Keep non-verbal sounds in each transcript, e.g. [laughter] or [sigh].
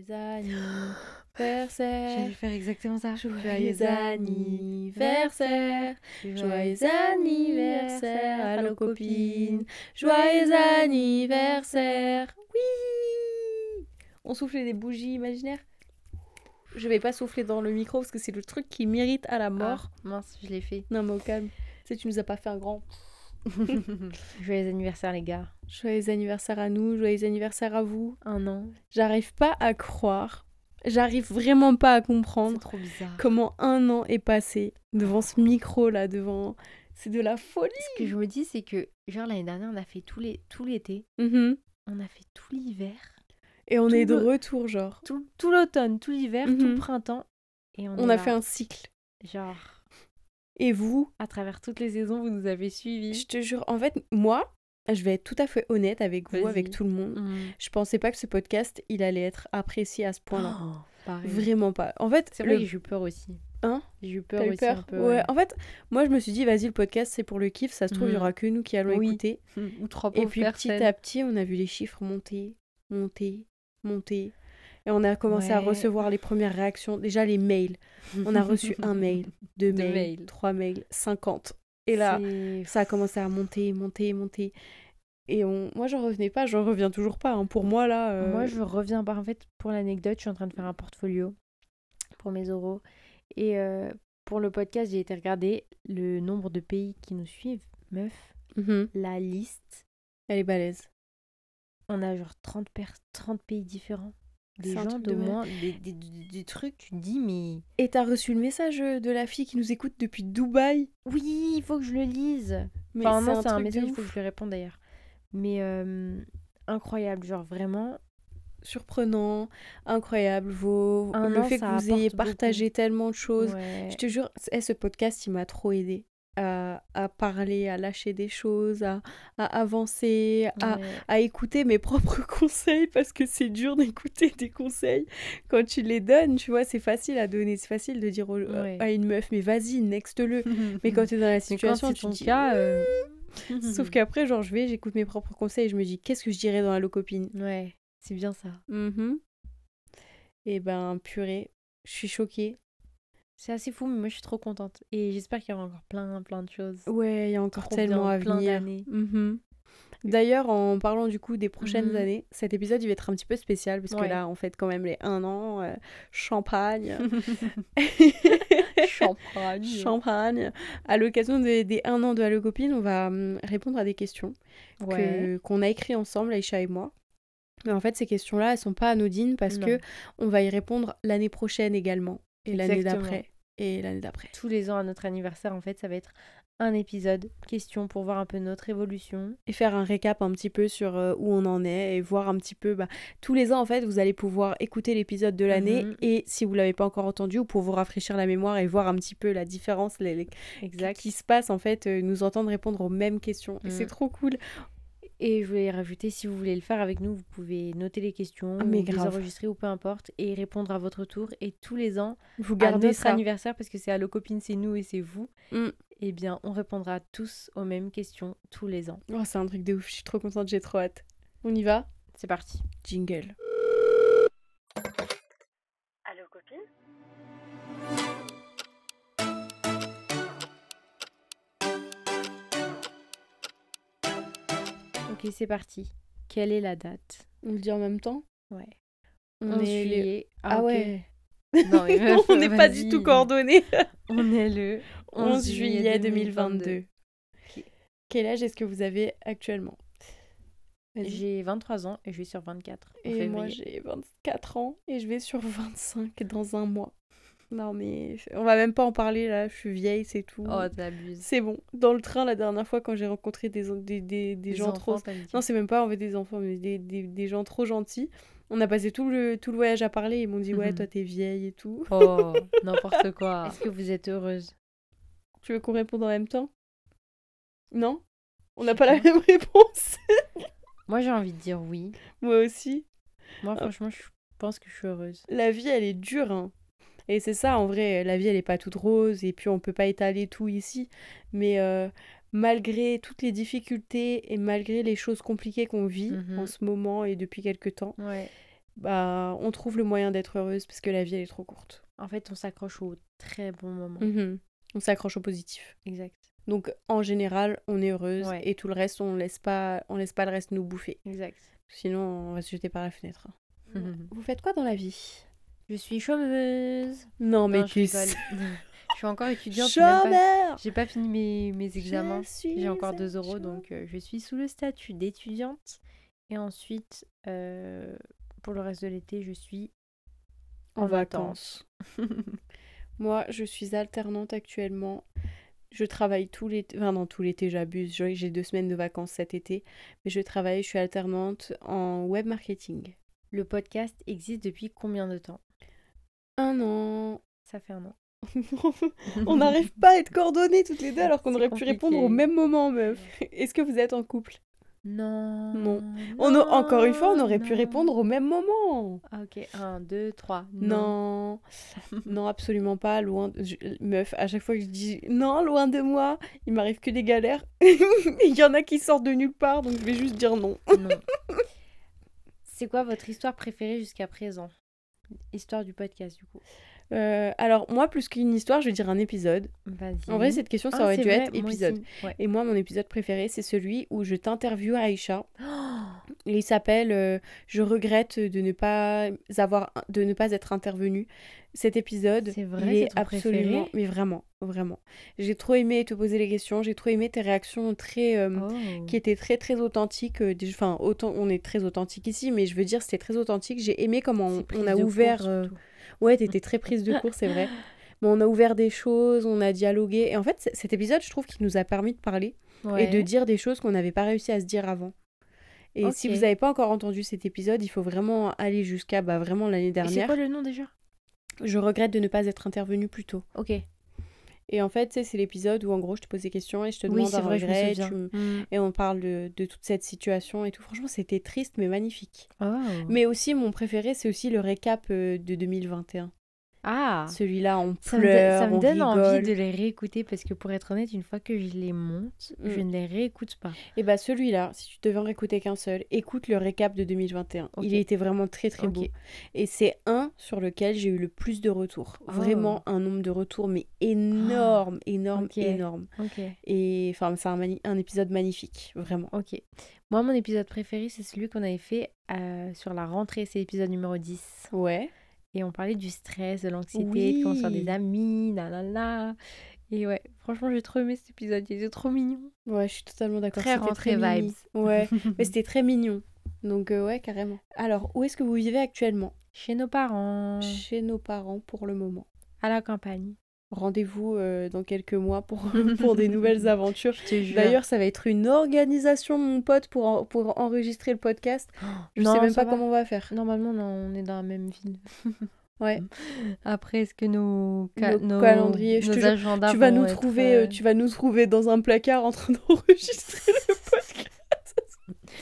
[gasps] Joyeux anniversaire. J'allais faire exactement ça. Joyeux anniversaire. Joyeux anniversaire à nos copines. Joyeux anniversaire. Oui. On soufflait des bougies imaginaires. Je vais pas souffler dans le micro parce que c'est le truc qui mérite à la mort. Ah, mince, je l'ai fait. Non mais au calme. Tu sais, tu nous as pas fait un grand. [laughs] Joyeux anniversaire, les gars. Joyeux anniversaire à nous, joyeux anniversaire à vous. Un an. J'arrive pas à croire. J'arrive vraiment pas à comprendre trop bizarre. comment un an est passé devant ce micro là, devant. C'est de la folie. Ce que je me dis, c'est que, genre, l'année dernière, on a fait tout les- l'été, Mhm. on a fait tout l'hiver, Et on Tout est de le- retour, genre. tout, l'automne, tout l'hiver, tout le printemps. Et on, a là, fait un cycle. Genre, Et vous, à travers toutes les saisons, vous nous avez suivis. je te jure, en fait, moi, je vais être tout à fait honnête avec vous, avec tout le monde. Mm. Je pensais pas que ce podcast, il allait être apprécié à ce point-là. Oh. Vraiment pas. En fait, C'est vrai le- que j'ai eu peur aussi. Hein J'ai eu peur eu aussi peur un peu. ouais. En fait, moi, je me suis dit, vas-y, le podcast, c'est pour le kiff. Ça se trouve, il y Mhm. aura que nous qui allons Oui. écouter. Ou trois Et puis, petit à petit, on a vu les chiffres monter, monter, monter. Et on a commencé à recevoir les premières réactions. Déjà, les mails. On a reçu un [laughs] mail, deux, Deux mails, mails. trois mails, cinquante. Et là, ça a commencé à monter, monter, monter. Et on... moi, j'en revenais pas, j'en reviens toujours pas. hein. Pour moi, là. euh, Moi, je reviens pas. En fait, pour l'anecdote, je suis en train de faire un portfolio pour mes oraux. Et euh, pour le podcast, j'ai été regarder le nombre de pays qui nous suivent. Meuf, mhm, la liste, Elle est balèze. on a genre 30, per- 30 pays différents. Des gens de moins. Des, des- des- trucs, tu te dis, mais. Et t'as reçu le message euh, de la fille qui nous écoute depuis Dubaï? Oui, il faut que je le lise. Mais Enfin, non, c'est un message, il faut que je lui réponde d'ailleurs. Mais euh, incroyable, genre vraiment. surprenant, incroyable. Vos... Un le an, fait que vous ayez partagé tellement de choses. ouais. Je te jure, eh, ce podcast, il m'a trop aidé à, à parler, à lâcher des choses, à, à avancer, à, Ouais. à écouter mes [laughs] propres conseils parce que c'est dur d'écouter des conseils quand tu les donnes. Tu vois, c'est facile à donner, c'est facile de dire au- Ouais. à une meuf, mais vas-y, next-le. [laughs] Mais quand tu es dans la quand situation, tu ton te dis. cas, euh, Sauf [laughs] qu'après, genre, je vais, j'écoute mes propres conseils et je me dis, qu'est-ce que je dirais dans la copine Ouais, c'est bien ça. Et ben, purée, je suis choquée. C'est assez fou, mais moi je suis trop contente. Et j'espère qu'il y aura encore plein, plein de choses. Ouais, il y a encore Trop tellement bien, à plein venir. d'années. Mhm. D'ailleurs, en parlant du coup des prochaines Mhm. années, cet épisode il va être un petit peu spécial parce que là, on fête quand même les 1 an, euh, champagne. [laughs] Champagne. [laughs] champagne. À l'occasion des, des 1 an de Allo Copine, on va hum, répondre à des questions Ouais. qu'on a écrites ensemble, Aïcha et moi. Mais en fait, ces questions-là, elles sont pas anodines parce Non. que on va y répondre l'année prochaine également. Et l'année d'après. Et l'année d'après. Tous les ans à notre anniversaire, en fait, ça va être un épisode question pour voir un peu notre évolution. et faire un récap un petit peu sur euh, où on en est et voir un petit peu bah, tous les ans en fait vous allez pouvoir écouter l'épisode de l'année Mhm. et si vous l'avez pas encore entendu pour vous rafraîchir la mémoire et voir un petit peu la différence les, les- Exact. qui se passe en fait euh, nous entendre répondre aux mêmes questions et c'est Mhm. trop cool Et je voulais rajouter, si vous voulez le faire avec nous, vous pouvez noter les questions, Ah, mais ou les enregistrer ou peu importe, et répondre à votre tour. Et tous les ans, vous à gardez notre ça anniversaire, parce que c'est Allo Copine, c'est nous et c'est vous, Mm. eh bien, on répondra tous aux mêmes questions tous les ans. Oh, c'est un truc de ouf je suis trop contente j'ai trop hâte on y va? C'est parti. jingle Allo Copine? Ok, c'est parti. Quelle est la date? On le dit en même temps? Ouais. on 11 est juillet. ah, ok. ouais Non, mais [laughs] meuf, on n'est pas du tout coordonnés [laughs] On est le [laughs] 11 juillet 2022 Ok. quel âge est-ce que vous avez actuellement? J'ai 23 ans et je suis sur 24. en Et moi, j'ai 24 ans et je vais sur 25 dans un mois. Non, mais on va même pas en parler là, je suis vieille, c'est tout. Oh, t'abuses. c'est bon. Dans le train, la dernière fois, quand j'ai rencontré des, des, des, des gens trop. enfants, dit. Non, c'est même pas en fait des enfants, mais des, des, des gens trop gentils. On a passé tout le, tout le voyage à parler. Ils m'ont dit, ouais, Mhm. toi, t'es vieille et tout. Oh, [laughs] n'importe quoi. Est-ce que vous êtes heureuse? Tu veux qu'on réponde en même temps? Non? On n'a sais pas la pas. même réponse. [laughs] Moi, j'ai envie de dire oui. Moi aussi. Moi, Ah. franchement, je pense que je suis heureuse. la vie, elle est dure. hein. Et c'est ça, en vrai, la vie, elle est pas toute rose. Et puis, on peut pas étaler tout ici. Mais euh, malgré toutes les difficultés et malgré les choses compliquées qu'on vit Mhm. en ce moment et depuis quelques temps, Ouais. bah, on trouve le moyen d'être heureuse parce que la vie, elle est trop courte. En fait, on s'accroche au très bon moment. Mhm. On s'accroche au positif. Exact. Donc, en général, on est heureuse Ouais. et tout le reste, on laisse pas, on laisse pas le reste nous bouffer. Exact. Sinon, on va se jeter par la fenêtre. [laughs] Vous faites quoi dans la vie? Je suis chômeuse. Non, mais Non, je tu rigole. [laughs] je suis encore étudiante. j'ai pas- Chômeur J'ai pas fini mes, mes examens. Je J'ai encore un 2 euros, donc euh, je suis sous le statut d'étudiante. Et ensuite, euh, pour le reste de l'été, je suis en en vacances. [laughs] Moi, je suis alternante actuellement. Je travaille tout l'été, enfin non, tout l'été, j'abuse. J'ai j'ai deux semaines de vacances cet été, mais je travaille, je suis alternante en web marketing. Le podcast existe depuis combien de temps? Un an. Ça fait un an. [laughs] On n'arrive pas à être coordonnées toutes les deux alors qu'on aurait pu répondre au même moment, meuf. Est-ce que vous êtes en couple? Non. Non. on a- Encore une fois, on aurait pu répondre au même moment. Ah, ok, 1, 2, 3. Non, [laughs] non, absolument pas. Loin, de- je- meuf. À chaque fois que je dis non, loin de moi, il m'arrive que des galères. [laughs] Il y en a qui sortent de nulle part, donc je vais juste dire non. Non. C'est quoi votre histoire préférée jusqu'à présent? Histoire du podcast, du coup. Euh, alors moi, plus qu'une histoire, je vais dire un épisode. En vrai, cette question, ça Ah, aurait dû vrai, être épisode. Ouais. Et moi, mon épisode préféré, c'est celui où je t'interviewe Aïcha. [gasps] Et il s'appelle euh, Je regrette de ne pas avoir, de ne pas être intervenue. Cet épisode, C'est vrai, il est absolument, préféré? mais vraiment, vraiment. J'ai trop aimé te poser les questions. J'ai trop aimé tes réactions très, euh, Oh. qui étaient très très authentiques. Enfin, autant on est très authentique ici, mais je veux dire, c'était très authentique. J'ai aimé comment on, a ouvert. Ouais, t'étais très prise de court, c'est vrai. Mais on a ouvert des choses, on a dialogué. Et en fait, cet épisode, je trouve qu'il nous a permis de parler et de dire des choses qu'on n'avait pas réussi à se dire avant. Et si vous n'avez pas encore entendu cet épisode, il faut vraiment aller jusqu'à bah, vraiment l'année Et c'est dernière. quoi le nom déjà? Je regrette de ne pas être intervenue plus tôt. Ok. Et en fait, c'est l'épisode où en gros je te pose des questions et je te Oui, demande c'est un vrai, regret. tu Mm. Et on parle de, de toute cette situation et tout. Franchement, c'était triste mais magnifique. Oh. Mais aussi, mon préféré, c'est aussi le récap euh, de 2021. Ah Celui-là, on ça me, pleure, don- ça me on donne envie de les réécouter parce que pour être honnête, une fois que je les monte, Mm. je ne les réécoute pas. Et bah celui-là, si tu devais en réécouter qu'un seul, écoute le récap de 2021. Ok. Il était vraiment très très Ok. beau. Et c'est un sur lequel j'ai eu le plus de retours. Oh. Vraiment un nombre de retours, mais énorme, [gasps] énorme, Ok. énorme. Et enfin, c'est un, épisode magnifique, vraiment. Ok. Moi, mon épisode préféré, c'est celui qu'on avait fait euh, sur la rentrée. C'est l'épisode numéro 10. Ouais. Et on parlait du stress, de l'anxiété, de comment se faire Oui. des amis, nanana. Et ouais, franchement, j'ai trop aimé cet épisode. Il était trop mignon. Ouais, je suis totalement d'accord. Très mimi. vibes. Ouais, [laughs] mais c'était très mignon. Donc euh, ouais, carrément. Alors, où est-ce que vous vivez actuellement? Chez nos parents, Chez nos parents pour le moment. à la campagne. Rendez-vous euh, dans quelques mois pour, [laughs] pour des nouvelles aventures. D'ailleurs, ça va être une organisation, mon pote, pour, en- pour enregistrer le podcast. [gasps] Je Non, sais même pas va. comment on va faire. Normalement, non, on est dans la même ville. [laughs] Ouais. [laughs] Après, est-ce que nos, ca- Nos calendriers, je nos te agendas tu vas nous trouver, euh, euh, tu vas nous trouver dans un placard en train d'enregistrer le podcast.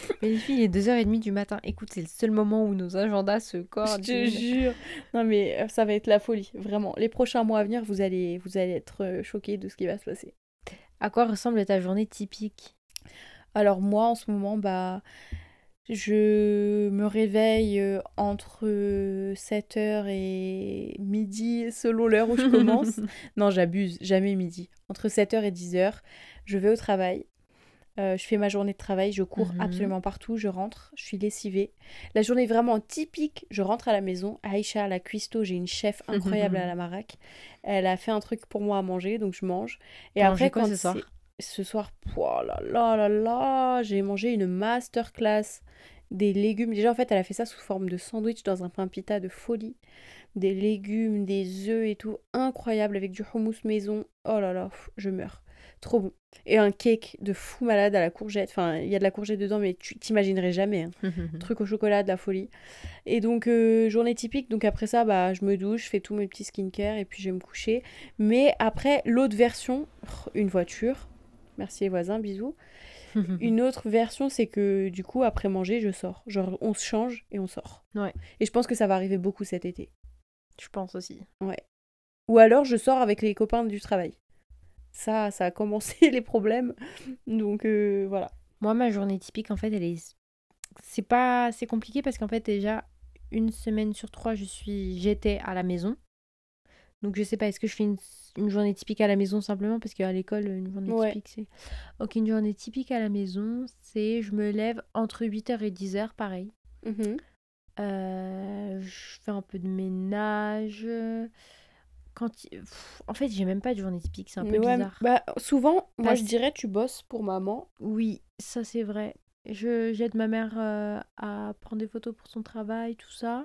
[laughs] Mais les filles, il est 2h30 du matin. Écoute, c'est le seul moment où nos agendas se Je te coordonnent. jure. Non mais euh, ça va être la folie, vraiment. Les prochains mois à venir, vous allez, vous allez être euh, choqués de ce qui va se passer. À quoi ressemble ta journée typique? Alors moi, en ce moment, bah, je me réveille euh, entre 7h et midi, selon l'heure où je commence. [laughs] non, j'abuse, jamais midi. Entre 7h et 10h, je vais au travail. Euh, je fais ma journée de travail, je cours Mhm. absolument partout, je rentre, je suis lessivée. La journée est vraiment typique, je rentre à la maison. Aïcha, la cuistot, j'ai une chef incroyable à la Marac. Elle a fait un truc pour moi à manger, donc je mange. Et T'as après, quoi quand ce soir ce soir, oh là là là là, j'ai mangé une masterclass des légumes. Déjà, en fait, elle a fait ça sous forme de sandwich dans un pain pita de folie. Des légumes, des œufs et tout. Incroyable, avec du houmous maison. Oh là là, je meurs. Trop bon. Et un cake de fou malade à la courgette. Enfin, il y a de la courgette dedans, mais tu t'imaginerais jamais. hein. [laughs] Truc au chocolat, de la folie. Et donc, euh, journée typique. Donc, après ça, bah, je me douche, je fais tous mes petits skincare et puis je vais me coucher. Mais après, l'autre version, une voiture. Merci les voisins, bisous. [laughs] Une autre version, c'est que du coup, après manger, je sors. Genre, on se change et on sort. Ouais. Et je pense que ça va arriver beaucoup cet été. Je pense aussi. Ou alors, je sors avec les copains du travail. Ça, ça a commencé [laughs] les problèmes. Donc, euh, voilà. Moi, ma journée typique, en fait, elle est. C'est pas. C'est compliqué parce qu'en fait, déjà, une semaine sur trois, je suis, j'étais à la maison. Donc je sais pas, est-ce que je fais une, une journée typique à la maison simplement? Parce qu'à l'école, une journée Ouais. typique c'est. Ok, une journée typique à la maison, c'est je me lève entre 8h et 10h, pareil. Mhm. Euh, je fais un peu de ménage. Quand il- Pff, En fait, j'ai même pas de journée typique, c'est un peu ouais, bizarre. bah, souvent, moi Parce- je dirais tu bosses pour maman. Oui, ça c'est vrai. Je j'aide ma mère euh, à prendre des photos pour son travail, tout ça.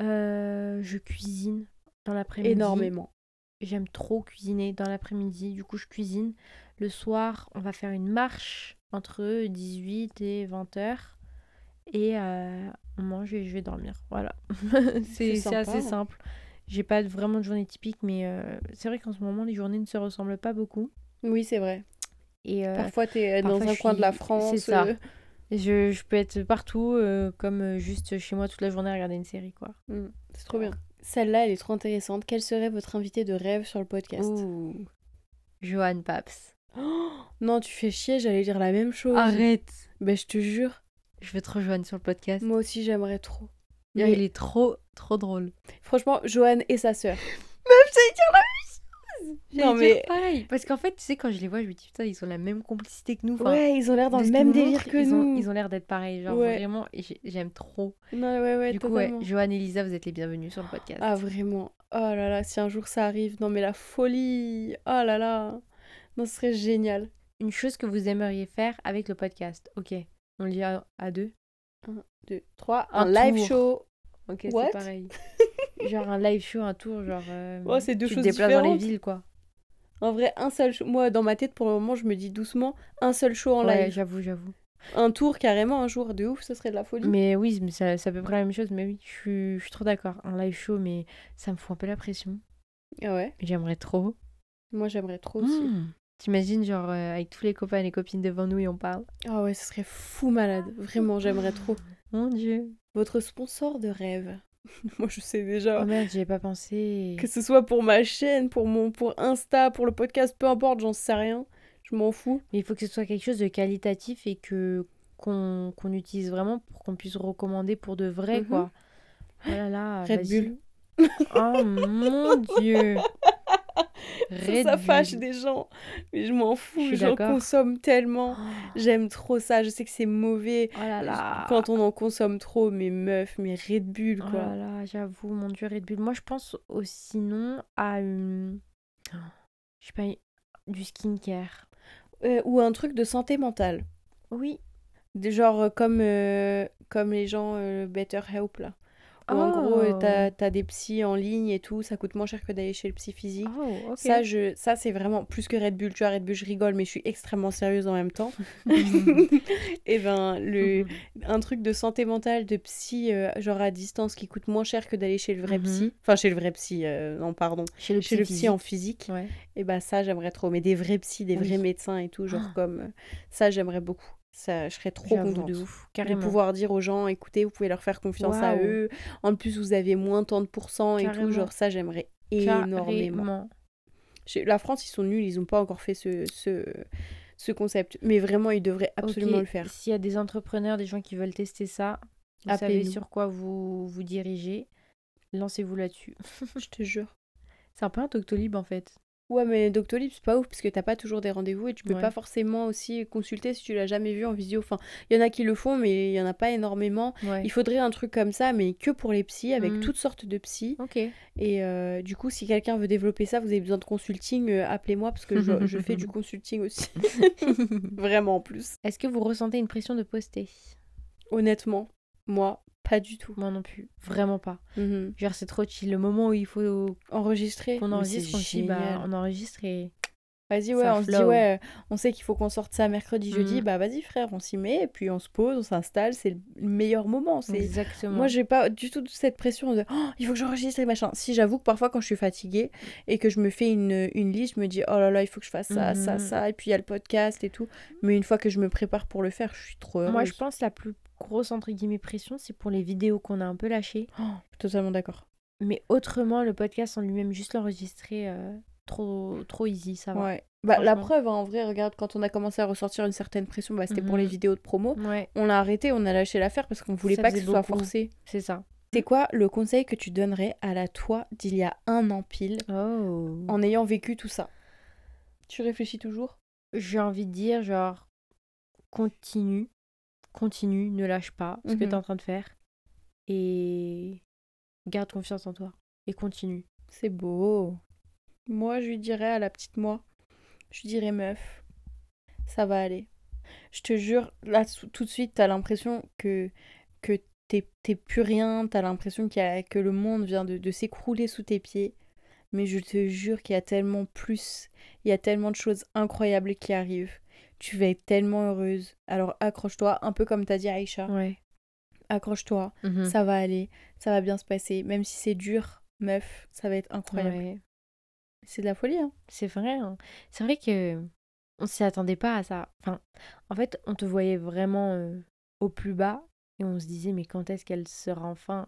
Euh, je cuisine dans l'après-midi. Énormément. J'aime trop cuisiner dans l'après-midi. Du coup, je cuisine. Le soir, on va faire une marche entre 18 et 20 heures. Et euh, on mange et je vais dormir. Voilà. [laughs] c'est assez hein. J'ai pas vraiment de journée typique, mais euh, c'est vrai qu'en ce moment, les journées ne se ressemblent pas beaucoup. Oui, c'est vrai. Et euh, Parfois, tu es dans parfois, un coin de la France. c'est ça. euh, je, je peux être partout, euh, comme euh, juste chez moi toute la journée à regarder une série, quoi. mm, C'est trop bien. Celle-là, elle est trop intéressante. Quel serait votre invité de rêve sur le podcast? Ouh. Johan Paps. Oh, [gasps] Non, tu fais chier, j'allais dire la même chose. Arrête Ben, je te jure, Je veux trop Johan sur le podcast. moi aussi, j'aimerais trop. Il Mais est trop, trop drôle. franchement, Johan et sa sœur. [laughs] Non Non, mais- pareil. Parce qu'en fait, tu sais, quand je les vois, je me dis putain, ils ont la même complicité que nous. Enfin, ouais, ils ont l'air dans le même délire que ils nous. Ont, ils ont l'air d'être pareils. Genre Ouais. vraiment, j'aime trop. Non, ouais, ouais, du coup, ouais. Johan et Lisa, vous êtes les bienvenus sur le podcast. Ah, vraiment. Oh là là, si un jour ça arrive. Non, mais la folie. Oh là là. Non, ce serait génial. Une chose que vous aimeriez faire avec le podcast. Ok, on le dit à, à deux. Deux, trois, Un un, live tour. show. Ok, c'est pareil. [laughs] genre un live show, un tour, genre. euh, Oh, c'est deux tu choses te déplaces dans les différentes. villes, quoi. En vrai, un seul show. Moi, dans ma tête, pour le moment, je me dis doucement un seul show en Ouais, live. j'avoue, j'avoue. Un tour carrément, un jour de ouf, ce serait de la folie. Mais oui, mais ça- c'est à peu près la même chose. Mais oui, je suis, je suis trop d'accord. Un live show, mais ça me fout un peu la pression. Ah ouais, J'aimerais trop. moi j'aimerais trop aussi. T'imagines, genre, euh, avec tous les copains et les copines devant nous et on parle. Ah ouais, ce serait fou malade. Vraiment, j'aimerais trop. Mon dieu. Votre sponsor de rêve. [laughs] Moi, je sais déjà. Oh merde, j'y ai pas pensé. Que ce soit pour ma chaîne, pour mon pour Insta, pour le podcast, peu importe, j'en sais rien. Je m'en fous. Mais il faut que ce soit quelque chose de qualitatif et que qu'on qu'on utilise vraiment pour qu'on puisse recommander pour de vrai, Mhm. quoi. Oh là là, Red. Bull. Oh mon dieu. [laughs] Ça, fâche des gens. Mais je m'en fous. J'en consomme tellement. Oh J'aime trop ça. Je sais que c'est mauvais. oh là là. Quand on en consomme trop, mes meufs, mes Red Bull, Oh quoi. là là, j'avoue, mon dieu, Red Bull. Moi, je pense aussi sinon à une... Je sais pas, du skincare. Euh, ou un truc de santé mentale. Oui. Des genre euh, comme, euh, comme les gens euh, Better Help, là. Où en gros, euh, Oh. t'as as des psys en ligne et tout. Ça coûte moins cher que d'aller chez le psy physique. Oh, ok. Ça, je, ça c'est vraiment plus que Red Bull. Tu vois, Red Bull, je rigole, mais je suis extrêmement sérieuse en même temps. [laughs] [laughs] et ben, le, un truc de santé mentale, de psy, euh, genre à distance, qui coûte moins cher que d'aller chez le vrai Mhm. psy. Enfin, chez le vrai psy, euh, non, pardon. Chez le Chez le psy en physique. Ouais. Et ben, ça, j'aimerais trop. Mais des vrais psys, des Oui. vrais médecins et tout, genre Ah. comme. euh, ça, j'aimerais beaucoup. Ça, je serais trop contente. de ouf. De pouvoir dire aux gens, écoutez, vous pouvez leur faire confiance à eux. En plus, vous avez moins tant de pourcents et tout. Genre, ça, j'aimerais énormément. La France, ils sont nuls, ils n'ont pas encore fait ce, ce, ce concept. Mais vraiment, ils devraient absolument le faire. S'il y a des entrepreneurs, des gens qui veulent tester ça, vous savez Appelez-nous. sur quoi vous vous dirigez, lancez-vous là-dessus. Je te jure. [laughs] C'est un peu un Doctolib en fait. Ouais, mais Doctolib, c'est pas ouf parce que t'as pas toujours des rendez-vous et tu peux Ouais. pas forcément aussi consulter si tu l'as jamais vu en visio. Enfin, il y en a qui le font, mais il y en a pas énormément. Ouais. Il faudrait un truc comme ça, mais que pour les psys, avec Mhm. toutes sortes de psys. Ok. Et euh, du coup, si quelqu'un veut développer ça, vous avez besoin de consulting, euh, appelez-moi parce que je, [laughs] je fais du consulting aussi. [laughs] Vraiment en plus. Est-ce que vous ressentez une pression de poster? Honnêtement, moi, pas du tout. Moi non plus. Vraiment pas. Mhm. Genre c'est trop chill. Le moment où il faut Enregistrer. mais enregistre, on se dit bah on enregistre et Vas-y, ouais, ça on se dit, ouais, on sait qu'il faut qu'on sorte ça mercredi, jeudi, Mhm. bah vas-y frère, on s'y met, et puis on se pose, on s'installe, c'est le meilleur moment. C'est... exactement. Moi, j'ai pas du tout cette pression de oh, il faut que j'enregistre et machin. Si j'avoue que parfois, quand je suis fatiguée et que je me fais une, une liste, je me dis oh là là, il faut que je fasse ça, ça, Mhm. ça, et puis il y a le podcast et tout. Mais une fois que je me prépare pour le faire, je suis trop heureuse. Moi je pense la plus grosse entre guillemets pression, c'est pour les vidéos qu'on a un peu lâchées. Oh, totalement d'accord. Mais autrement, le podcast en lui-même, juste l'enregistrer, euh, trop, trop easy, ça va. Ouais. Bah, la preuve, hein, en vrai, regarde, quand on a commencé à ressortir une certaine pression, bah, c'était pour les Mhm. vidéos de promo. Ouais, On a arrêté, on a lâché l'affaire parce qu'on voulait Ça pas que ce soit forcé. c'est ça. C'est quoi le conseil que tu donnerais à la toi d'il y a un an pile Oh. en ayant vécu tout ça? Tu réfléchis toujours? J'ai envie de dire, genre, continue, continue, ne lâche pas ce que Mhm. tu es en train de faire et garde confiance en toi et continue. C'est beau. Moi, je lui dirais à la petite moi, je lui dirais meuf, ça va aller. Je te jure, là, tout de suite, t'as l'impression que, que t'es plus rien, t'as l'impression qu'il y a, que le monde vient de, de s'écrouler sous tes pieds. Mais je te jure qu'il y a tellement plus, il y a tellement de choses incroyables qui arrivent. Tu vas être tellement heureuse. Alors accroche-toi, un peu comme t'as dit Aïcha. Ouais. Accroche-toi, Mhm. ça va aller, ça va bien se passer. Même si c'est dur, meuf, ça va être incroyable. Ouais. C'est de la folie, hein. C'est vrai. hein. C'est vrai que on s'y attendait pas à ça. Enfin, en fait, on te voyait vraiment euh, au plus bas et on se disait mais quand est-ce qu'elle sera enfin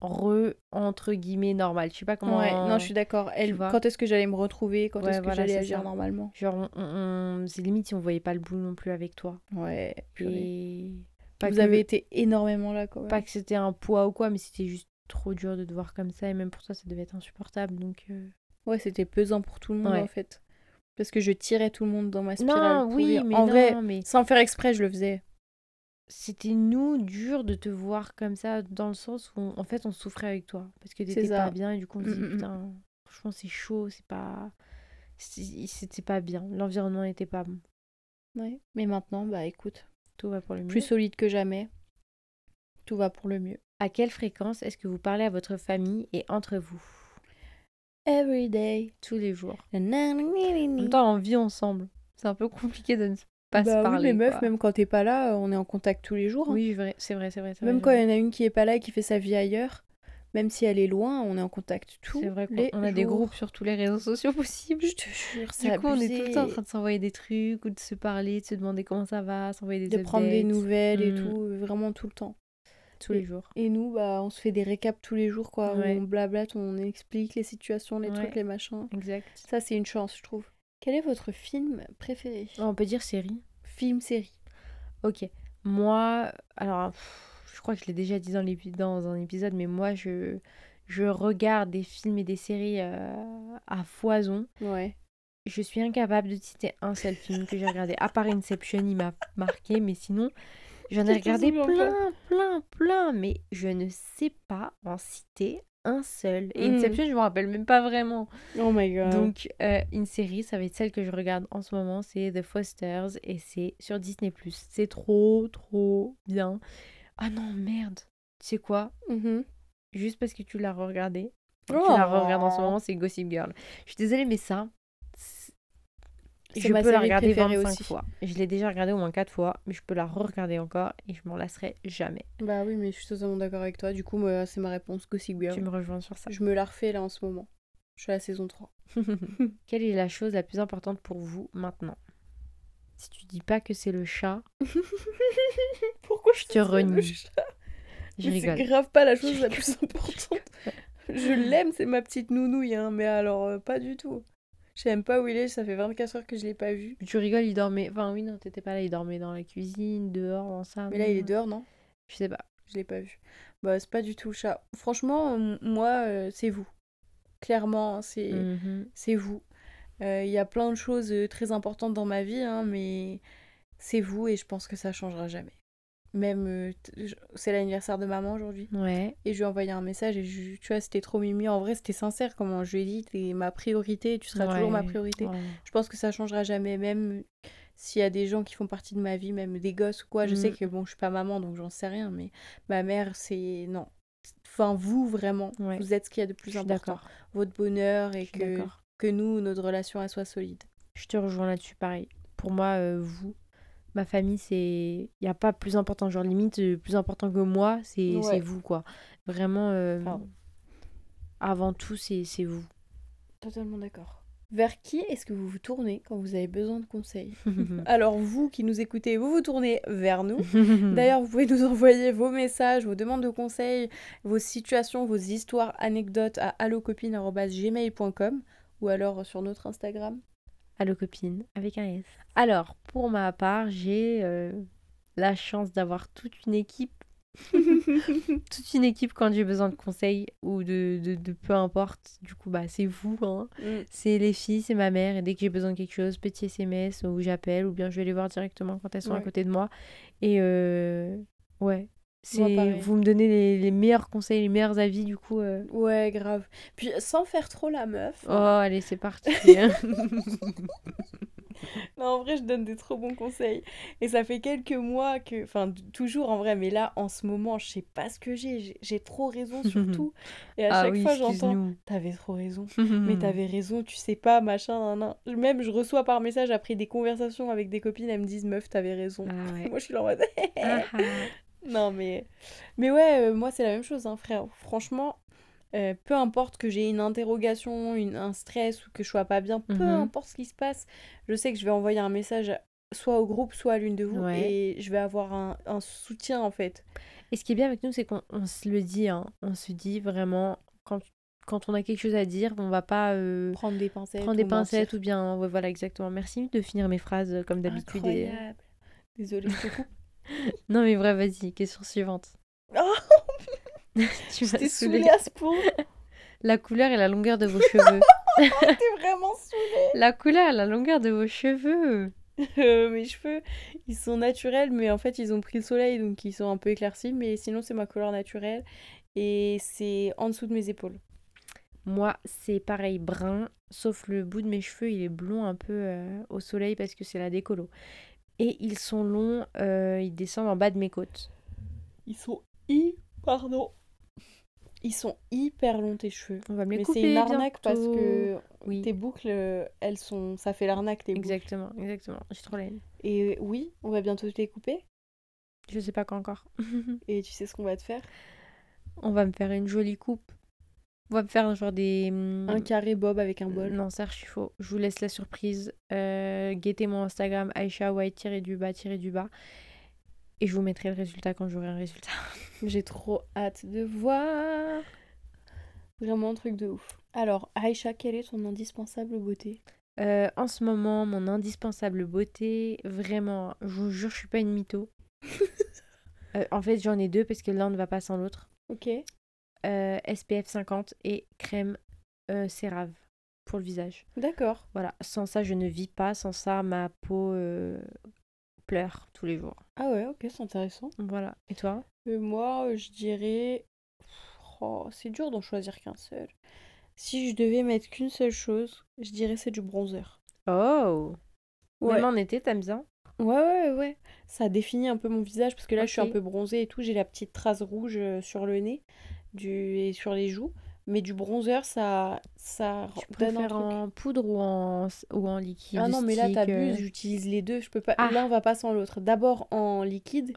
re entre guillemets normale. Je sais pas comment. Ouais, non, je suis d'accord. Elle, quand est-ce que j'allais me retrouver? Quand Ouais, est-ce que voilà, j'allais agir ça. normalement? Genre, on, c'est limite si on voyait pas le bout non plus avec toi. Ouais. Et pas Vous que, avez été énormément là, quand même. pas que c'était un poids ou quoi, mais c'était juste trop dur de te voir comme ça et même pour toi ça devait être insupportable. Donc euh, Ouais, c'était pesant pour tout le monde, Ouais. en fait. Parce que je tirais tout le monde dans ma spirale. non, oui, mais En non, vrai, mais sans faire exprès, je le faisais. C'était nous dur de te voir comme ça dans le sens où on- en fait on souffrait avec toi parce que t'étais pas bien et du coup on se dit Mm, mm, mm. putain franchement c'est chaud c'est pas c'était pas bien l'environnement n'était pas bon Ouais. Mais maintenant, bah écoute, tout va pour le mieux plus solide que jamais. Tout va pour le mieux. à quelle fréquence est-ce que vous parlez à votre famille et entre vous? Every day. tous les jours en même temps on vit ensemble c'est un peu compliqué de ne pas se bah oui, parler mais meuf, quoi. même quand t'es pas là, euh, on est en contact tous les jours. hein. oui vrai c'est vrai c'est vrai c'est Même vrai, quand il y en a une qui est pas là et qui fait sa vie ailleurs, même si elle est loin, on est en contact tous c'est vrai qu'on a des groupes sur tous les réseaux sociaux possibles Je te jure, c'est Du coup, on est tout le temps en train de s'envoyer des trucs ou de se parler, de se demander comment ça va, s'envoyer des de prendre des nouvelles et Mm. tout, euh, vraiment tout le temps. tous les jours. Et nous, bah, on se fait des récaps tous les jours, quoi. Ouais. on blablate, on explique les situations, les Ouais. trucs, les machins. Exact. Ça, c'est une chance, je trouve. Quel est votre film préféré? On peut dire série. Film, série. Ok. Moi, alors, pff, je crois que je l'ai déjà dit dans, dans un épisode, mais moi, je, je regarde des films et des séries euh, à foison. Ouais. Je suis incapable de citer un seul film que j'ai regardé. À part Inception, il m'a marqué, mais sinon, j'en ai regardé plein, plein, plein, mais je ne sais pas en citer un seul. Et Mm. Inception, je me rappelle même pas vraiment. Oh my god. Donc, euh, une série, ça va être celle que je regarde en ce moment, c'est The Fosters et c'est sur Disney+. C'est trop, trop bien. Ah non, merde. Tu sais quoi? Mhm. Juste parce que tu l'as regardé, tu la regardes en ce Oh. moment, c'est Gossip Girl. Je suis désolée, mais ça, je ma peux la regarder préférée 25 aussi. fois. Je l'ai déjà regardée au moins 4 fois, mais je peux la re-regarder encore et je m'en lasserai jamais. Bah oui, mais je suis totalement d'accord avec toi. Du coup, moi, c'est ma réponse, Gossip Girl. Tu me rejoins sur ça. Je me la refais là en ce moment. Je suis à la saison 3. [laughs] Quelle est la chose la plus importante pour vous maintenant? Si tu dis pas que c'est le chat, [laughs] Pourquoi je te renie. Je rigole. c'est grave pas la chose la plus [laughs] importante. Je l'aime, c'est ma petite nounouille, hein, mais alors euh, pas du tout. Je sais même pas où il est, ça fait 24 heures que je l'ai pas vu. Tu rigoles, il dormait. Enfin, oui, non, t'étais pas là, il dormait dans la cuisine, dehors, dans ça. Mais là, il est dehors, non? Je sais pas. Je l'ai pas vu. Bah, c'est pas du tout le chat. Franchement, moi, euh, c'est vous. Clairement, c'est Mhm. vous. Euh, Il y a plein de choses euh, très importantes dans ma vie, hein, mais c'est vous et je pense que ça changera jamais. Même, euh, c'est l'anniversaire de maman aujourd'hui. Ouais. Et je lui ai envoyé un message et je- tu vois, c'était trop mimi. En vrai, c'était sincère comment je lui ai dit, t'es ma priorité tu seras toujours ma priorité. Ouais. Je pense que ça changera jamais, même s'il y a des gens qui font partie de ma vie, même des gosses ou quoi. Je sais Mm. que bon, je suis pas maman donc j'en sais rien, mais ma mère, c'est. Non. Enfin, vous, vraiment, vous êtes ce qu'il y a de plus important. d'accord. Votre bonheur et que, que nous, notre relation, elle soit solide. Je te rejoins là-dessus, pareil. Pour moi, euh, vous, ma famille, c'est. Il n'y a pas plus important. Genre, limite, euh, plus important que moi, c'est Ouais. vous, quoi. Vraiment, euh, avant tout, c'est c'est vous. Totalement d'accord. Vers qui est-ce que vous vous tournez quand vous avez besoin de conseils? [laughs] Alors, vous qui nous écoutez, vous vous tournez vers nous. [laughs] D'ailleurs, vous pouvez nous envoyer vos messages, vos demandes de conseils, vos situations, vos histoires, anecdotes à allocopine.gmail.com ou alors sur notre Instagram. Allo copine, avec un S. Alors, pour ma part, j'ai euh, la chance d'avoir toute une équipe. [laughs] toute une équipe quand j'ai besoin de conseils ou de, de, de peu importe. Du coup, bah, c'est vous. Hein. Mm. C'est les filles, c'est ma mère. Et dès que j'ai besoin de quelque chose, petit SMS ou j'appelle ou bien je vais les voir directement quand elles sont à côté de moi. Et euh, ouais, c'est vous me donnez les, les meilleurs conseils, les meilleurs avis. Du coup, euh, Ouais, grave. Puis sans faire trop la meuf. oh, hein. allez, c'est parti. [laughs] Non, en vrai, je donne des trop bons conseils. Et ça fait quelques mois que. Enfin, toujours en vrai, mais là, en ce moment, je sais pas ce que j'ai. J'ai- trop raison sur [laughs] tout. Et à ah chaque oui, fois, j'entends. T'avais trop raison. [laughs] Mais t'avais raison, tu sais pas, machin, nan, nan. Même, je reçois par message après des conversations avec des copines, elles me disent Meuf, t'avais raison. Ah ouais. Moi, je suis là en mode. Non, mais. Mais ouais, euh, moi, c'est la même chose, hein, frère. Franchement, euh, peu importe que j'ai une interrogation, une, un stress ou que je sois pas bien, peu Mhm. importe ce qui se passe, je sais que je vais envoyer un message soit au groupe, soit à l'une de vous Ouais. et je vais avoir un, un soutien en fait. Et ce qui est bien avec nous, c'est qu'on on se le dit. hein. On se dit vraiment, quand, quand on a quelque chose à dire, on va pas euh, Prendre des pincettes. prendre des ou pincettes mentir. ou bien. ouais, voilà, exactement. Merci de finir mes phrases comme d'habitude. et- Incroyable. Désolée, je te coupe. [laughs] Non, mais vrai, vas-y, question suivante. Oh, [laughs] tu m'as saoulée à ce point. La couleur et la longueur de vos cheveux. [laughs] T'es vraiment saoulée. la couleur et la longueur de vos cheveux. Euh, mes cheveux, ils sont naturels, mais en fait, ils ont pris le soleil, donc ils sont un peu éclaircis. Mais sinon, c'est ma couleur naturelle. Et c'est en dessous de mes épaules. Moi, c'est pareil, brun, sauf le bout de mes cheveux, il est blond un peu euh, au soleil parce que c'est la décolo. Et ils sont longs, euh, ils descendent en bas de mes côtes. Ils sont hy... Pardon. Ils sont hyper longs, tes cheveux. On va me les Mais couper c'est une arnaque parce que Oui, tes boucles, euh, elles sont... Ça fait l'arnaque, tes boucles. exactement, exactement. J'ai trop la haine. Et oui, on va bientôt te les couper. Je sais pas quand encore. [laughs] Et tu sais ce qu'on va te faire? On va me faire une jolie coupe. On va me faire genre des... hum, Un carré bob avec un bol. Non, ça, je suis faux. Je vous laisse la surprise. Euh, guettez mon Instagram, Aisha White du bas, du bas. Et je vous mettrai le résultat quand j'aurai un résultat. [laughs] J'ai trop hâte de voir. Vraiment un truc de ouf. Alors, Aïcha, quelle est ton indispensable beauté? Euh, en ce moment, mon indispensable beauté, vraiment, je vous jure, je suis pas une mytho. [laughs] Euh, en fait, j'en ai deux parce que l'un ne va pas sans l'autre. Ok. Euh, SPF 50 et crème euh, CeraVe pour le visage. D'accord. Voilà, sans ça, je ne vis pas. Sans ça, ma peau euh, pleure tous les jours. Ah ouais, ok, c'est intéressant. Voilà. Et toi? Euh, moi, je dirais. Oh, c'est dur d'en choisir qu'un seul. Si je devais mettre qu'une seule chose, je dirais c'est du bronzer. Oh Ouais. Même en été, t'aimes bien? Ouais, ouais, ouais. Ça définit un peu mon visage parce que là, je suis un peu bronzée et tout. J'ai la petite trace rouge sur le nez du... et sur les joues. Mais du bronzer, ça, ça Tu donne un préfères truc. en poudre ou en, ou en liquide Ah non, mais là, t'abuses, euh, j'utilise les deux. Je peux pas. Ah. L'un va pas sans l'autre. D'abord en liquide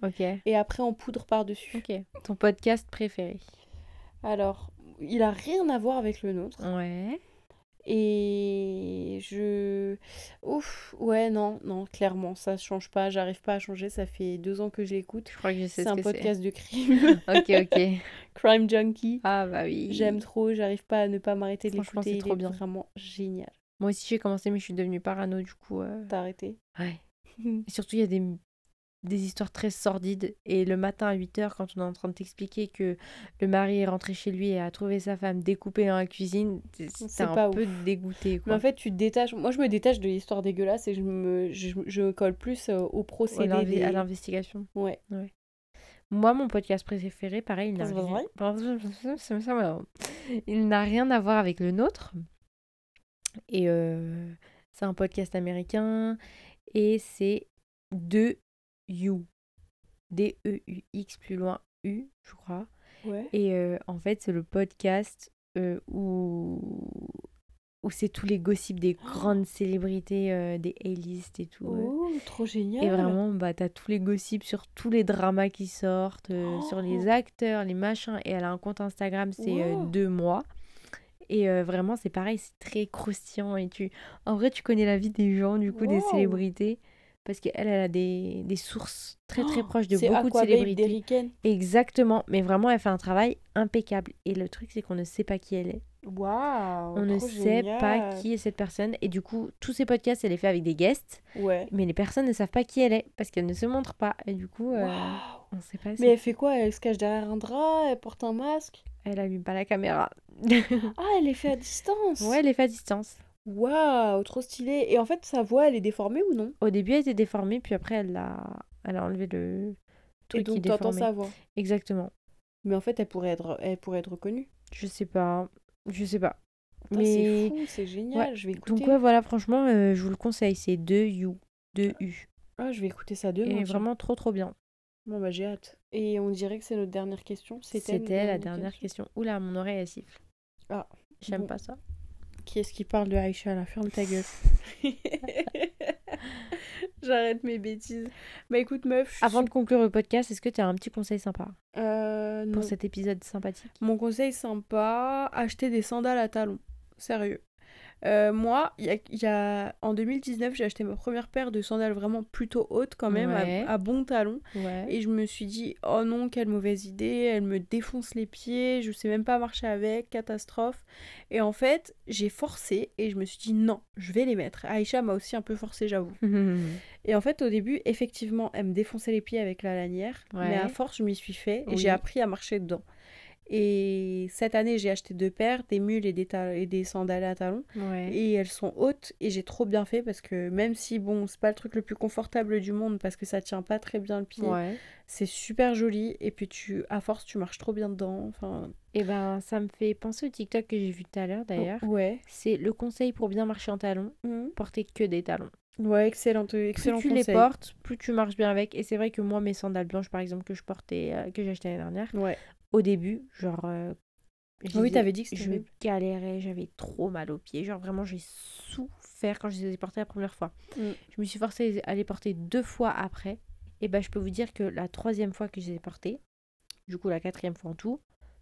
et après en poudre par-dessus. ok. Ton podcast préféré Alors, il a rien à voir avec le nôtre. Ouais. Et je. Ouf, ouais, non, non, clairement, ça change pas. J'arrive pas à changer. Ça fait deux ans que je l'écoute. Je crois que je sais C'est ce un que podcast de crime. [laughs] Ok, ok. [laughs] Crime Junkie. Ah bah oui. J'aime trop, j'arrive pas à ne pas m'arrêter de l'écouter. c'est Il trop est bien. vraiment génial. Moi aussi j'ai commencé mais je suis devenue parano du coup. euh, T'as arrêté Ouais. [laughs] Et surtout il y a des, des histoires très sordides et le matin à 8h quand on est en train de t'expliquer que le mari est rentré chez lui et a trouvé sa femme découpée dans la cuisine, C'est un pas peu dégoûté Mais en fait, tu te détaches. Moi, je me détache de l'histoire dégueulasse et je me, je, je me colle plus euh, au procédé des. À l'investigation. Ouais. Moi, mon podcast préféré, pareil, il n'a rien... il n'a rien à voir avec le nôtre. Et euh, c'est un podcast américain et c'est de You. D-E-U-X plus loin U, je crois. Ouais. Et euh, en fait, c'est le podcast euh, où, où c'est tous les gossips des grandes célébrités, euh, des A-list et tout. Oh, trop génial. Et vraiment, bah, t'as tous les gossips sur tous les dramas qui sortent, sur les Oh. acteurs, les machins. Et elle a un compte Instagram, c'est Wow. deux mois. Et vraiment, c'est pareil, c'est très croustillant. Et tu... En vrai, tu connais la vie des gens, du coup, des célébrités. Parce qu'elle, elle a des, des sources très très Oh, proches de beaucoup de célébrités. Exactement, mais vraiment, elle fait un travail impeccable. Et le truc, c'est qu'on ne sait pas qui elle est. Waouh. On ne sait pas qui est cette personne. Et du coup, tous ces podcasts, elle les fait avec des guests, Ouais. mais les personnes ne savent pas qui elle est parce qu'elle ne se montre pas. Et du coup, euh, on ne sait pas si Mais elle fait quoi? Elle se cache derrière un drap Elle porte un masque? Elle allume pas la caméra. Ah, elle est fait à distance ouais, elle est fait à distance. Waouh, trop stylé. Et en fait, sa voix, elle est déformée ou non? Au début, elle était déformée, puis après, elle a, elle a enlevé le Et truc qui donc, t'entends déformait. sa voix? Exactement. Mais en fait, elle pourrait être, elle pourrait être reconnue. Je sais pas. Je sais pas. Mais C'est fou, c'est génial. Je vais écouter. donc ouais, voilà, franchement, euh, je vous le conseille. C'est 2 U. 2 U. Ah, je vais écouter ça demain. Et vraiment trop trop bien. Bon, bah, j'ai hâte. Et on dirait que c'est notre dernière question. C'était la dernière question. Oula, mon oreille elle siffle. Ah, J'aime bon. pas ça. Qui est-ce qui parle de Aïcha là? Ferme ta gueule. [laughs] J'arrête mes bêtises. Bah écoute, meuf. je Avant de conclure le podcast, est-ce que tu as un petit conseil sympa? Euh, non. pour cet épisode sympathique? Mon conseil sympa, acheter des sandales à talons. Sérieux. Euh, moi, y a, il y a- en 2019, j'ai acheté ma première paire de sandales vraiment plutôt hautes quand même, à- Ouais. à, bons talons. Ouais. Et je me suis dit, oh non, quelle mauvaise idée, elle me défonce les pieds, je sais même pas marcher avec, catastrophe. Et en fait, j'ai forcé et je me suis dit, non, je vais les mettre. Aïcha m'a aussi un peu forcé, j'avoue. [laughs] Et en fait, au début, effectivement, elle me défonçait les pieds avec la lanière, mais à force, je m'y suis fait et Oui. j'ai appris à marcher dedans. Et cette année, j'ai acheté deux paires, des mules et des, et des sandales à talons. ouais. Et elles sont hautes et j'ai trop bien fait parce que même si, bon, c'est pas le truc le plus confortable du monde parce que ça tient pas très bien le pied, Ouais. c'est super joli et puis tu, à force, tu marches trop bien dedans. Enfin, Et ben, ça me fait penser au TikTok que j'ai vu tout à l'heure d'ailleurs. ouais. C'est le conseil pour bien marcher en talons Mhm. porter que des talons. Ouais, excellent, excellent plus tu les portes, plus tu marches bien avec. Et c'est vrai que moi, mes sandales blanches, par exemple, que je portais, euh, que j'ai acheté l'année dernière, Ouais. Au début, genre. euh, je Ah oui, t'avais dit que Je horrible. galérais, j'avais trop mal aux pieds. Genre, vraiment, j'ai souffert quand je les ai portés la première fois. Mm. Je me suis forcée à les porter deux fois après. Et ben, je peux vous dire que la troisième fois que je les ai portés, du coup, la quatrième fois en tout,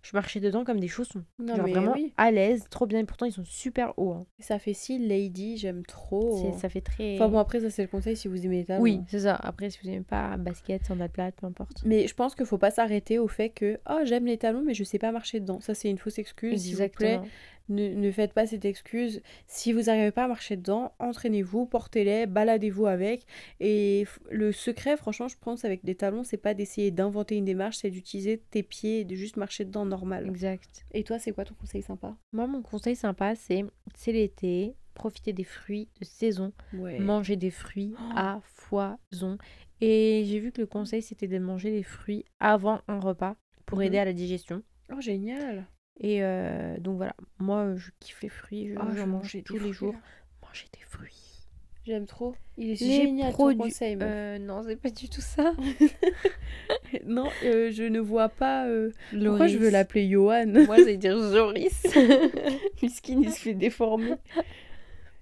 je marchais dedans comme des chaussons. Non, genre, mais vraiment oui. à l'aise, trop bien. Et pourtant, ils sont super hauts. hein. Ça fait si lady, j'aime trop. Ça fait très. Enfin bon, après, ça c'est le conseil si vous aimez les talons. oui, c'est ça. Après, si vous n'aimez pas basket, sandales plates, peu importe. Mais je pense qu'il faut pas s'arrêter au fait que oh j'aime les talons mais je sais pas marcher dedans. Ça c'est une fausse excuse. S'il vous plaît, Exactement. Ne, ne faites pas cette excuse. Si vous n'arrivez pas à marcher dedans, entraînez-vous, portez-les, baladez-vous avec. Et le secret, franchement, je pense avec des talons, c'est pas d'essayer d'inventer une démarche, c'est d'utiliser tes pieds et de juste marcher dedans normal. Exact. Et toi, c'est quoi ton conseil sympa? Moi, mon conseil sympa, c'est c'est l'été, profiter des fruits de saison, Ouais. manger des fruits Oh. à foison. Et j'ai vu que le conseil, c'était de manger les fruits avant un repas pour Mhm. aider à la digestion. Oh génial. Et euh, donc voilà, moi, je kiffe les fruits, je, Ah, j'en je mange mangeais des tous les jours. là. Manger des fruits. J'aime trop. Il est Les génial produits- ton conseil. Euh, non, c'est pas du tout ça. [laughs] [laughs] Non, euh, je ne vois pas. Pourquoi je veux l'appeler Johan? Moi, c'est [laughs] dire Joris. Miskin, il se fait déformer.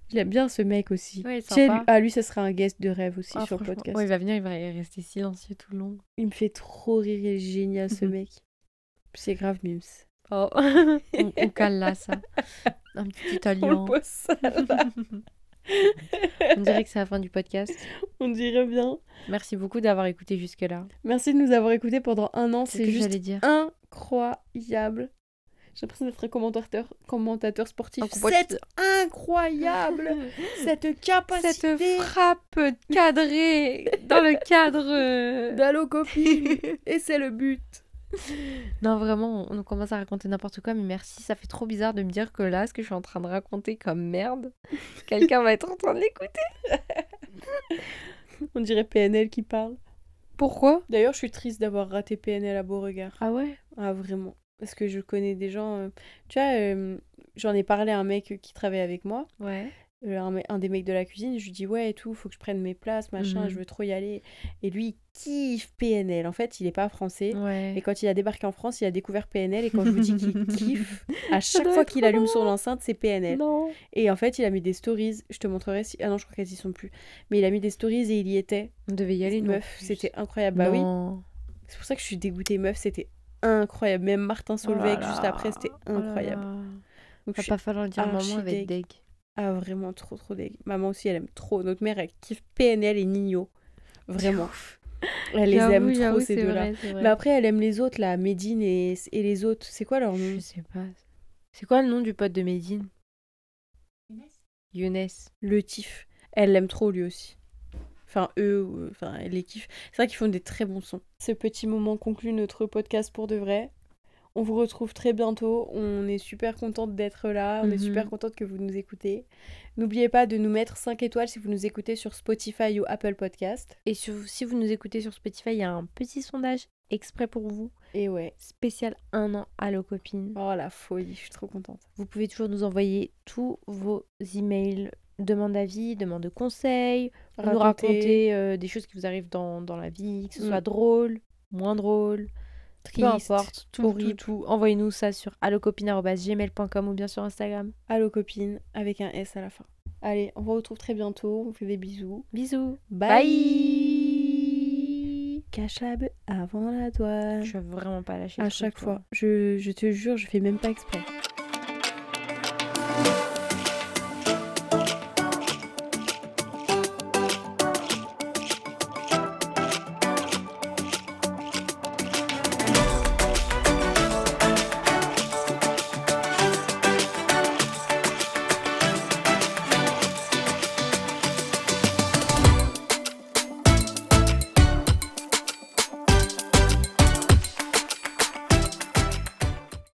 J'aime bien ce mec aussi. Ouais, sympa. ah, lui, ça serait un guest de rêve aussi Ah, sur le podcast. ouais, il va venir, il va rester silencieux tout le long. Il me fait trop rire, il est génial ce mec. C'est grave, Mims. Oh, on, on cale là, ça. Un petit [laughs] On italien. pose ça là. On dirait que c'est la fin du podcast. On dirait bien. Merci beaucoup d'avoir écouté jusque-là. Merci de nous avoir écoutés pendant un an. C'est C'est ce que juste j'allais dire. incroyable. J'ai l'impression d'être un commentateur, commentateur sportif. C'est incroyable [laughs] Cette capacité Cette frappe cadrée dans le cadre. [laughs] d'Allo copine Et c'est le but [laughs] Non, vraiment, on commence à raconter n'importe quoi, mais merci. Ça fait trop bizarre de me dire que là, ce que je suis en train de raconter comme merde, [laughs] quelqu'un va être en train de l'écouter. On dirait PNL qui parle. Pourquoi? D'ailleurs, je suis triste d'avoir raté PNL à Beauregard. Ah ouais? Ah, vraiment. Parce que je connais des gens. euh, Tu vois, euh, j'en ai parlé à un mec qui travaille avec moi, Ouais. Euh, un, des mecs de la cuisine. Je lui dis, ouais, et tout, faut que je prenne mes places, machin, Mhm. je veux trop y aller. Et lui, il kiffe PNL. En fait, il est pas français. Ouais. Et quand il a débarqué en France, il a découvert PNL. Et quand je vous dis qu'il [laughs] kiffe, à chaque fois qu'il allume son enceinte, c'est PNL. Non. Et en fait, il a mis des stories. Je te montrerai si. Ah non, je crois qu'elles y sont plus. Mais il a mis des stories et il y était. On devait y aller, nous, meuf, c'était incroyable. Bah oui. C'est pour ça que je suis dégoûtée, meuf. C'était incroyable. Même Martin Solveig, Oh là juste là. après, c'était Oh là incroyable. là. Donc, Va pas falloir le dire, maman, être deg. Ah, vraiment trop, trop dég. Maman aussi, elle aime trop. Notre mère, elle kiffe PNL et Nino. Vraiment. Elle les aime trop, ces c'est deux-là. Mais après, elle aime les autres, là. Medine et, et les autres. C'est quoi leur nom Je sais pas. C'est quoi le nom du pote de Medine? Younes. Le Tif. Elle l'aime trop, lui aussi. Enfin, eux, ou- enfin, elle les kiffe. C'est vrai qu'ils font des très bons sons. Ce petit moment conclut notre podcast pour de vrai. On vous retrouve très bientôt. On est super contente d'être là. On est Mhm. super contente que vous nous écoutez. N'oubliez pas de nous mettre 5 étoiles si vous nous écoutez sur Spotify ou Apple Podcast. Et sur- si vous nous écoutez sur Spotify, il y a un petit sondage exprès pour vous, Et ouais. spécial un an Allo Copine. Oh la folie, je suis trop contente. Vous pouvez toujours nous envoyer tous vos emails, demandes d'avis, demandes de conseils, nous raconter euh, des choses qui vous arrivent dans, dans la vie, que ce Mm. soit drôle, moins drôle, Triste, peu importe, tout, tout, tout. Envoyez-nous ça sur allocopine.gmail.com ou bien sur Instagram. Allo copine avec un S à la fin. Allez, on vous retrouve très bientôt. On fait des bisous. Bisous. Bye. Bœuf avant la douane. Je vais vraiment pas lâcher. À chaque fois. Je, je te jure, je fais même pas exprès.